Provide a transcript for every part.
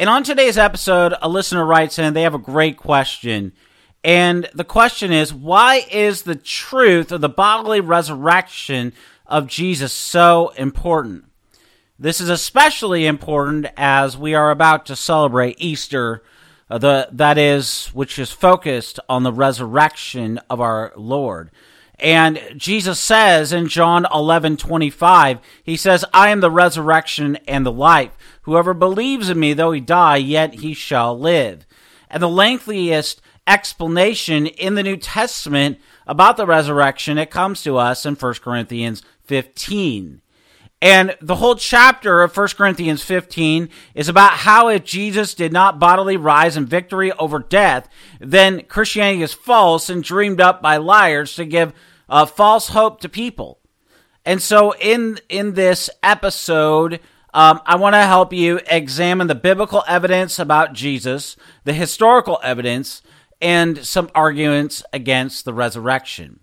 And on today's episode, a listener writes in, they have a great question. And the question is, why is the truth of the bodily resurrection of Jesus so important? This is especially important as we are about to celebrate Easter, uh, the, that is, which is focused on the resurrection of our Lord. And Jesus says in John 11, 25, he says, I am the resurrection and the life. Whoever believes in me, though he die, yet he shall live. And the lengthiest explanation in the New Testament about the resurrection, it comes to us in 1 Corinthians 15. And the whole chapter of 1 Corinthians 15 is about how if Jesus did not bodily rise in victory over death, then Christianity is false and dreamed up by liars to give uh, false hope to people. And so in in this episode, um, I want to help you examine the biblical evidence about Jesus, the historical evidence, and some arguments against the resurrection.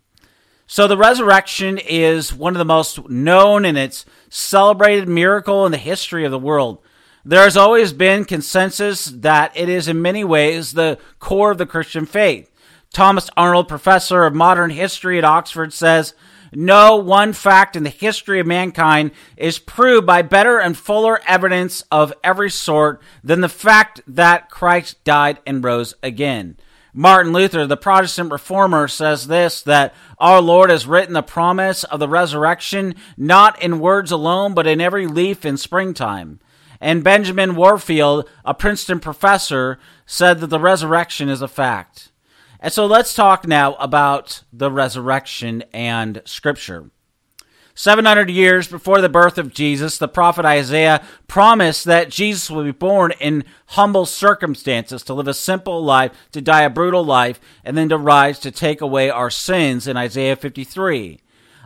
So, the resurrection is one of the most known and it's celebrated miracle in the history of the world. There has always been consensus that it is in many ways the core of the Christian faith. Thomas Arnold, professor of modern history at Oxford, says no one fact in the history of mankind is proved by better and fuller evidence of every sort than the fact that Christ died and rose again. Martin Luther, the Protestant reformer, says this that our Lord has written the promise of the resurrection not in words alone, but in every leaf in springtime. And Benjamin Warfield, a Princeton professor, said that the resurrection is a fact. And so let's talk now about the resurrection and scripture. 700 years before the birth of Jesus, the prophet Isaiah promised that Jesus would be born in humble circumstances, to live a simple life, to die a brutal life, and then to rise to take away our sins in Isaiah 53.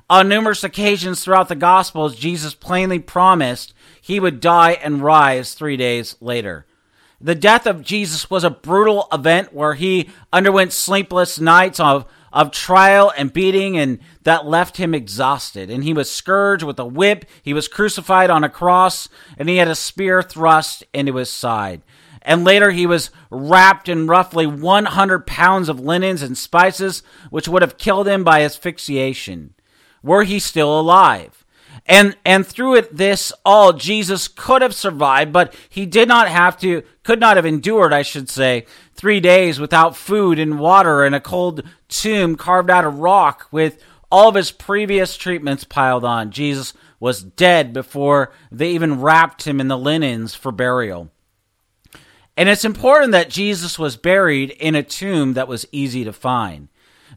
On numerous occasions throughout the Gospels, Jesus plainly promised he would die and rise three days later. The death of Jesus was a brutal event where he underwent sleepless nights of, of trial and beating, and that left him exhausted. And he was scourged with a whip, he was crucified on a cross, and he had a spear thrust into his side. And later he was wrapped in roughly 100 pounds of linens and spices, which would have killed him by asphyxiation. Were he still alive? And and through it this all Jesus could have survived, but he did not have to could not have endured, I should say, 3 days without food and water in a cold tomb carved out of rock with all of his previous treatments piled on. Jesus was dead before they even wrapped him in the linens for burial. And it's important that Jesus was buried in a tomb that was easy to find.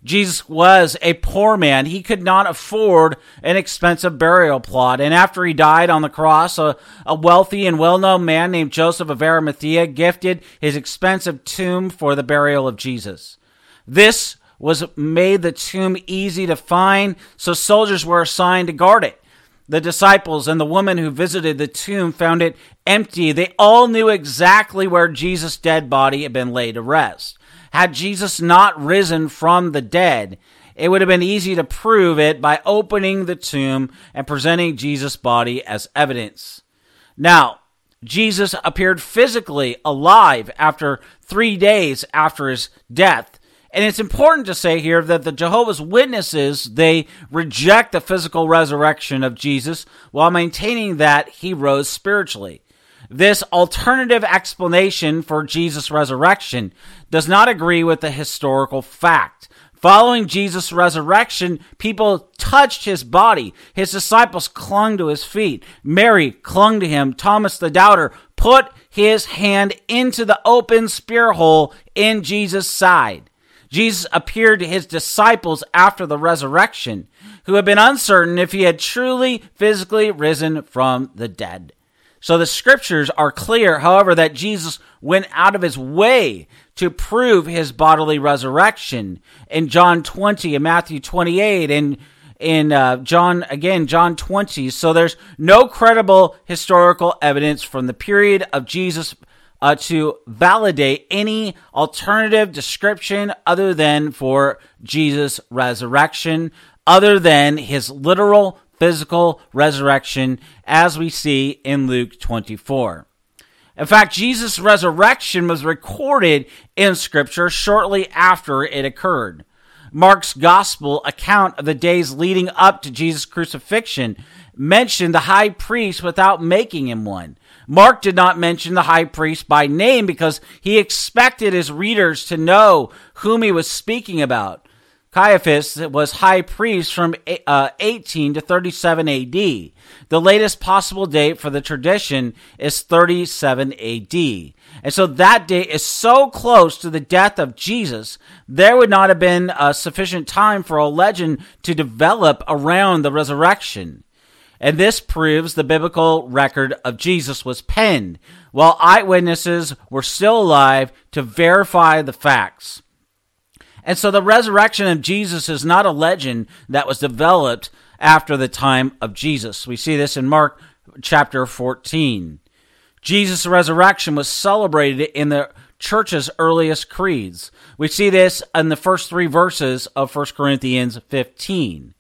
Jesus was a poor man. He could not afford an expensive burial plot. And after he died on the cross, a, a wealthy and well known man named Joseph of Arimathea gifted his expensive tomb for the burial of Jesus. This was made the tomb easy to find, so soldiers were assigned to guard it. The disciples and the woman who visited the tomb found it empty. They all knew exactly where Jesus' dead body had been laid to rest. Had Jesus not risen from the dead, it would have been easy to prove it by opening the tomb and presenting Jesus' body as evidence. Now, Jesus appeared physically alive after three days after his death. And it's important to say here that the Jehovah's Witnesses, they reject the physical resurrection of Jesus while maintaining that he rose spiritually. This alternative explanation for Jesus' resurrection does not agree with the historical fact. Following Jesus' resurrection, people touched his body. His disciples clung to his feet. Mary clung to him. Thomas the doubter put his hand into the open spear hole in Jesus' side. Jesus appeared to his disciples after the resurrection, who had been uncertain if he had truly physically risen from the dead. So the scriptures are clear, however, that Jesus went out of his way to prove his bodily resurrection. In John 20 and Matthew 28 and in uh, John again John 20 so there's no credible historical evidence from the period of Jesus uh, to validate any alternative description other than for Jesus resurrection other than his literal physical resurrection as we see in Luke 24 in fact, Jesus' resurrection was recorded in Scripture shortly after it occurred. Mark's gospel account of the days leading up to Jesus' crucifixion mentioned the high priest without making him one. Mark did not mention the high priest by name because he expected his readers to know whom he was speaking about. Caiaphas was high priest from uh, 18 to 37 AD. The latest possible date for the tradition is 37 AD. And so that date is so close to the death of Jesus, there would not have been uh, sufficient time for a legend to develop around the resurrection. And this proves the biblical record of Jesus was penned while eyewitnesses were still alive to verify the facts. And so the resurrection of Jesus is not a legend that was developed after the time of Jesus. We see this in Mark chapter 14. Jesus' resurrection was celebrated in the church's earliest creeds. We see this in the first three verses of 1 Corinthians 15.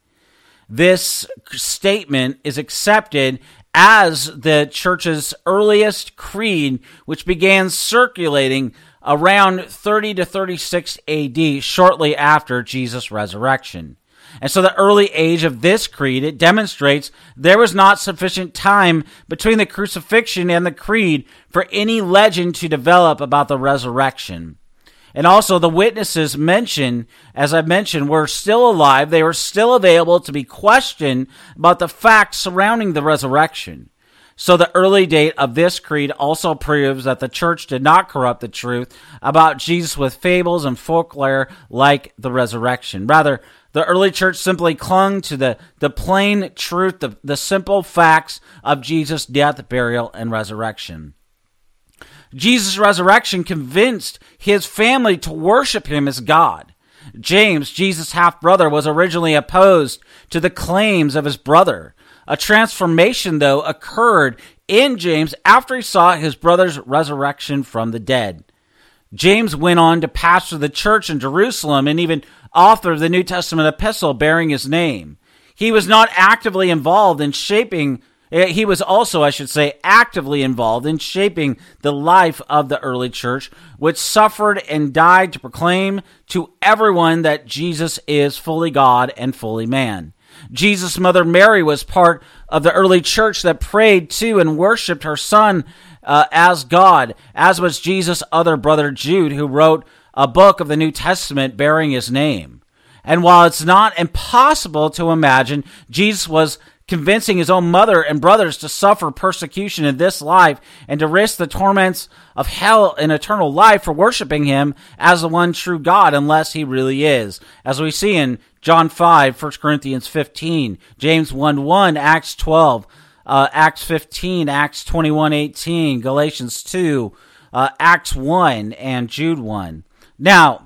This statement is accepted as the church's earliest creed, which began circulating around 30 to 36 AD, shortly after Jesus' resurrection. And so the early age of this creed, it demonstrates there was not sufficient time between the crucifixion and the creed for any legend to develop about the resurrection. And also the witnesses mentioned, as I mentioned, were still alive. They were still available to be questioned about the facts surrounding the resurrection. So the early date of this creed also proves that the church did not corrupt the truth about Jesus with fables and folklore like the resurrection. Rather, the early church simply clung to the, the plain truth, the, the simple facts of Jesus' death, burial, and resurrection. Jesus' resurrection convinced his family to worship him as God. James, Jesus' half brother, was originally opposed to the claims of his brother. A transformation, though, occurred in James after he saw his brother's resurrection from the dead. James went on to pastor the church in Jerusalem and even author the New Testament epistle bearing his name. He was not actively involved in shaping, eh, he was also, I should say, actively involved in shaping the life of the early church, which suffered and died to proclaim to everyone that Jesus is fully God and fully man. Jesus' mother Mary was part of the early church that prayed to and worshiped her son uh, as God, as was Jesus' other brother Jude, who wrote a book of the New Testament bearing his name. And while it's not impossible to imagine Jesus was convincing his own mother and brothers to suffer persecution in this life and to risk the torments of hell and eternal life for worshiping him as the one true God unless he really is. As we see in John 5, 1 Corinthians 15, James 1 1, Acts 12, uh, Acts 15, Acts 21 18, Galatians 2, uh, Acts 1, and Jude 1. Now,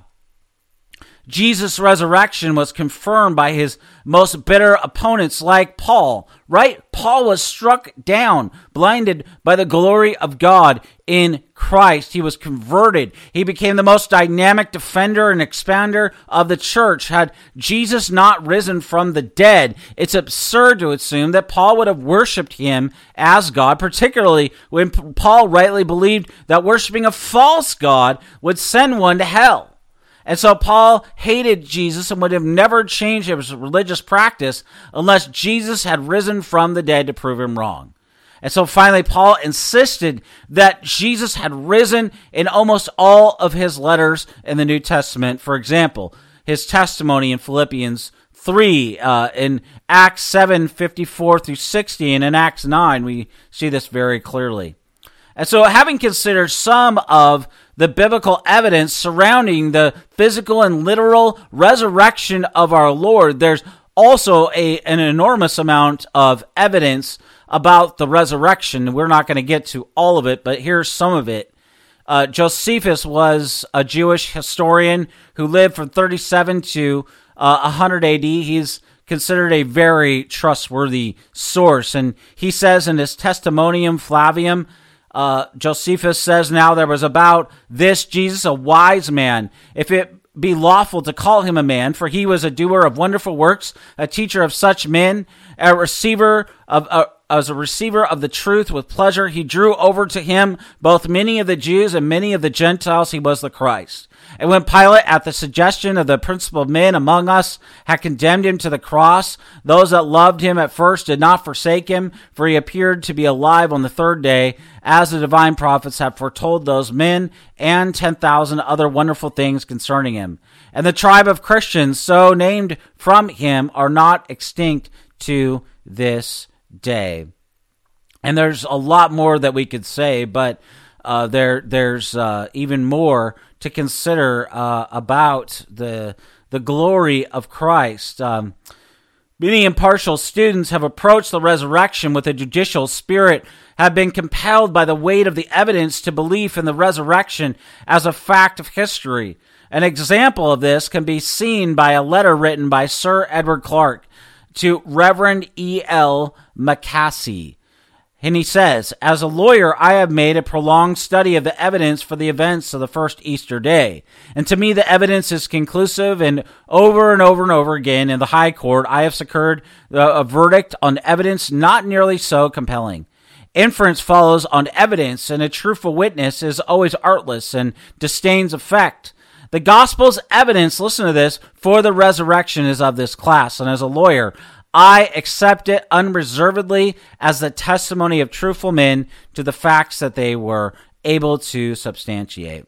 Jesus' resurrection was confirmed by his most bitter opponents like Paul, right? Paul was struck down, blinded by the glory of God in Christ. He was converted. He became the most dynamic defender and expander of the church. Had Jesus not risen from the dead, it's absurd to assume that Paul would have worshiped him as God, particularly when Paul rightly believed that worshiping a false God would send one to hell. And so Paul hated Jesus and would have never changed his religious practice unless Jesus had risen from the dead to prove him wrong. And so finally, Paul insisted that Jesus had risen in almost all of his letters in the New Testament. For example, his testimony in Philippians 3, uh, in Acts 7 54 through 60, and in Acts 9, we see this very clearly. And so, having considered some of the biblical evidence surrounding the physical and literal resurrection of our Lord, there's also a, an enormous amount of evidence about the resurrection. We're not going to get to all of it, but here's some of it. Uh, Josephus was a Jewish historian who lived from 37 to uh, 100 AD. He's considered a very trustworthy source. And he says in his Testimonium Flavium, uh, Josephus says, Now there was about this Jesus a wise man. If it be lawful to call him a man, for he was a doer of wonderful works, a teacher of such men, a receiver of a, as a receiver of the truth with pleasure. He drew over to him both many of the Jews and many of the Gentiles. He was the Christ. And when Pilate, at the suggestion of the principal men among us, had condemned him to the cross, those that loved him at first did not forsake him, for he appeared to be alive on the third day, as the divine prophets have foretold those men and 10,000 other wonderful things concerning him. And the tribe of Christians, so named from him, are not extinct to this day. And there's a lot more that we could say, but uh, there there's uh, even more to consider uh, about the the glory of Christ. Um, many impartial students have approached the resurrection with a judicial spirit, have been compelled by the weight of the evidence to belief in the resurrection as a fact of history. An example of this can be seen by a letter written by Sir Edward Clarke to Reverend E. L. Macassey. And he says, As a lawyer, I have made a prolonged study of the evidence for the events of the first Easter day. And to me, the evidence is conclusive, and over and over and over again in the High Court, I have secured a verdict on evidence not nearly so compelling. Inference follows on evidence, and a truthful witness is always artless and disdains effect. The gospel's evidence, listen to this, for the resurrection is of this class. And as a lawyer, I accept it unreservedly as the testimony of truthful men to the facts that they were able to substantiate.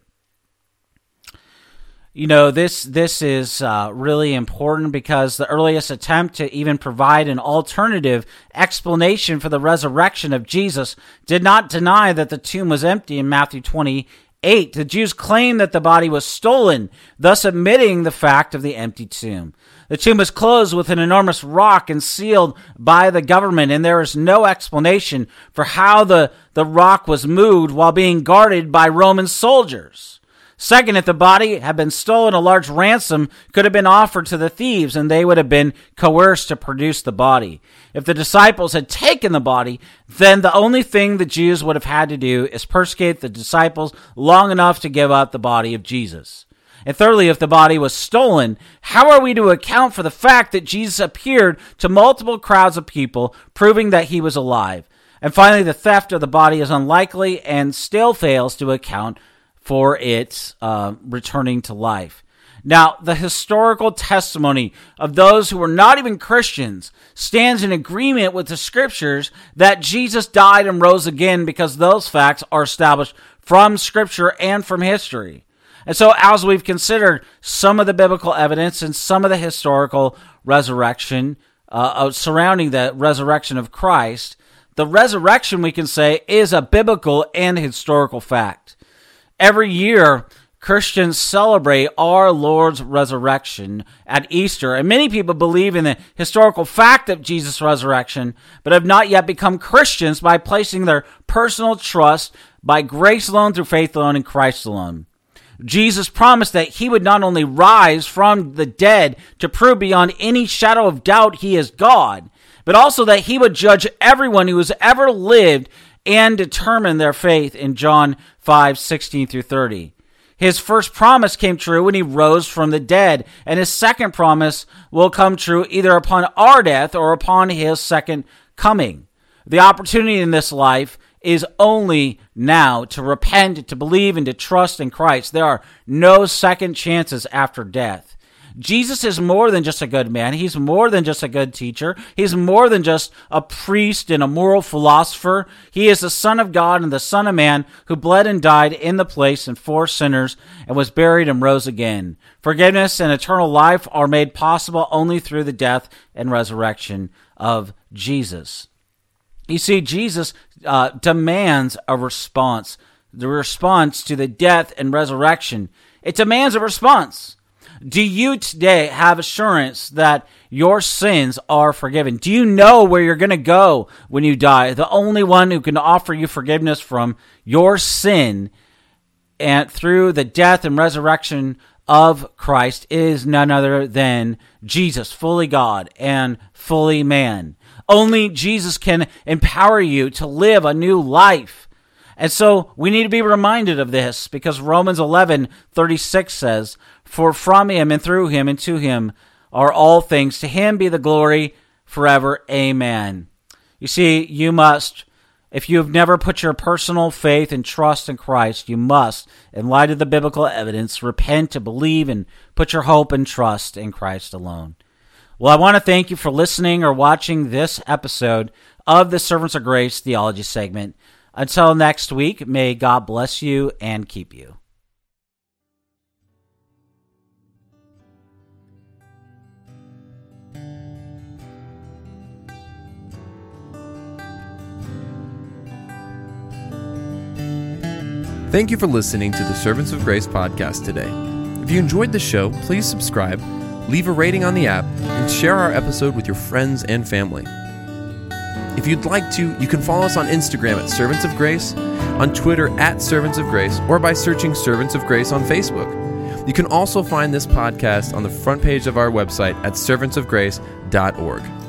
You know this this is uh, really important because the earliest attempt to even provide an alternative explanation for the resurrection of Jesus did not deny that the tomb was empty in Matthew 20 8. The Jews claimed that the body was stolen, thus admitting the fact of the empty tomb. The tomb was closed with an enormous rock and sealed by the government, and there is no explanation for how the, the rock was moved while being guarded by Roman soldiers. Second, if the body had been stolen, a large ransom could have been offered to the thieves and they would have been coerced to produce the body. If the disciples had taken the body, then the only thing the Jews would have had to do is persecute the disciples long enough to give up the body of Jesus. And thirdly, if the body was stolen, how are we to account for the fact that Jesus appeared to multiple crowds of people, proving that he was alive? And finally, the theft of the body is unlikely and still fails to account for its uh, returning to life. Now, the historical testimony of those who were not even Christians stands in agreement with the scriptures that Jesus died and rose again because those facts are established from scripture and from history. And so, as we've considered some of the biblical evidence and some of the historical resurrection uh, surrounding the resurrection of Christ, the resurrection, we can say, is a biblical and historical fact. Every year, Christians celebrate our Lord's resurrection at Easter, and many people believe in the historical fact of Jesus' resurrection, but have not yet become Christians by placing their personal trust by grace alone, through faith alone, in Christ alone. Jesus promised that he would not only rise from the dead to prove beyond any shadow of doubt he is God, but also that he would judge everyone who has ever lived and determine their faith in John 5 16 through 30. His first promise came true when he rose from the dead, and his second promise will come true either upon our death or upon his second coming. The opportunity in this life is only now to repent, to believe, and to trust in Christ. There are no second chances after death. Jesus is more than just a good man. He's more than just a good teacher. He's more than just a priest and a moral philosopher. He is the Son of God and the Son of Man who bled and died in the place and for sinners and was buried and rose again. Forgiveness and eternal life are made possible only through the death and resurrection of Jesus. You see, Jesus uh, demands a response. The response to the death and resurrection. It demands a response. Do you today have assurance that your sins are forgiven? Do you know where you're going to go when you die? The only one who can offer you forgiveness from your sin and through the death and resurrection of Christ is none other than Jesus, fully God and fully man. Only Jesus can empower you to live a new life. And so we need to be reminded of this because Romans 11 36 says, For from him and through him and to him are all things. To him be the glory forever. Amen. You see, you must if you have never put your personal faith and trust in Christ, you must, in light of the biblical evidence, repent to believe and put your hope and trust in Christ alone. Well, I want to thank you for listening or watching this episode of the Servants of Grace Theology segment. Until next week, may God bless you and keep you. Thank you for listening to the Servants of Grace podcast today. If you enjoyed the show, please subscribe, leave a rating on the app, and share our episode with your friends and family. If you'd like to, you can follow us on Instagram at Servants of Grace, on Twitter at Servants of Grace, or by searching Servants of Grace on Facebook. You can also find this podcast on the front page of our website at servantsofgrace.org.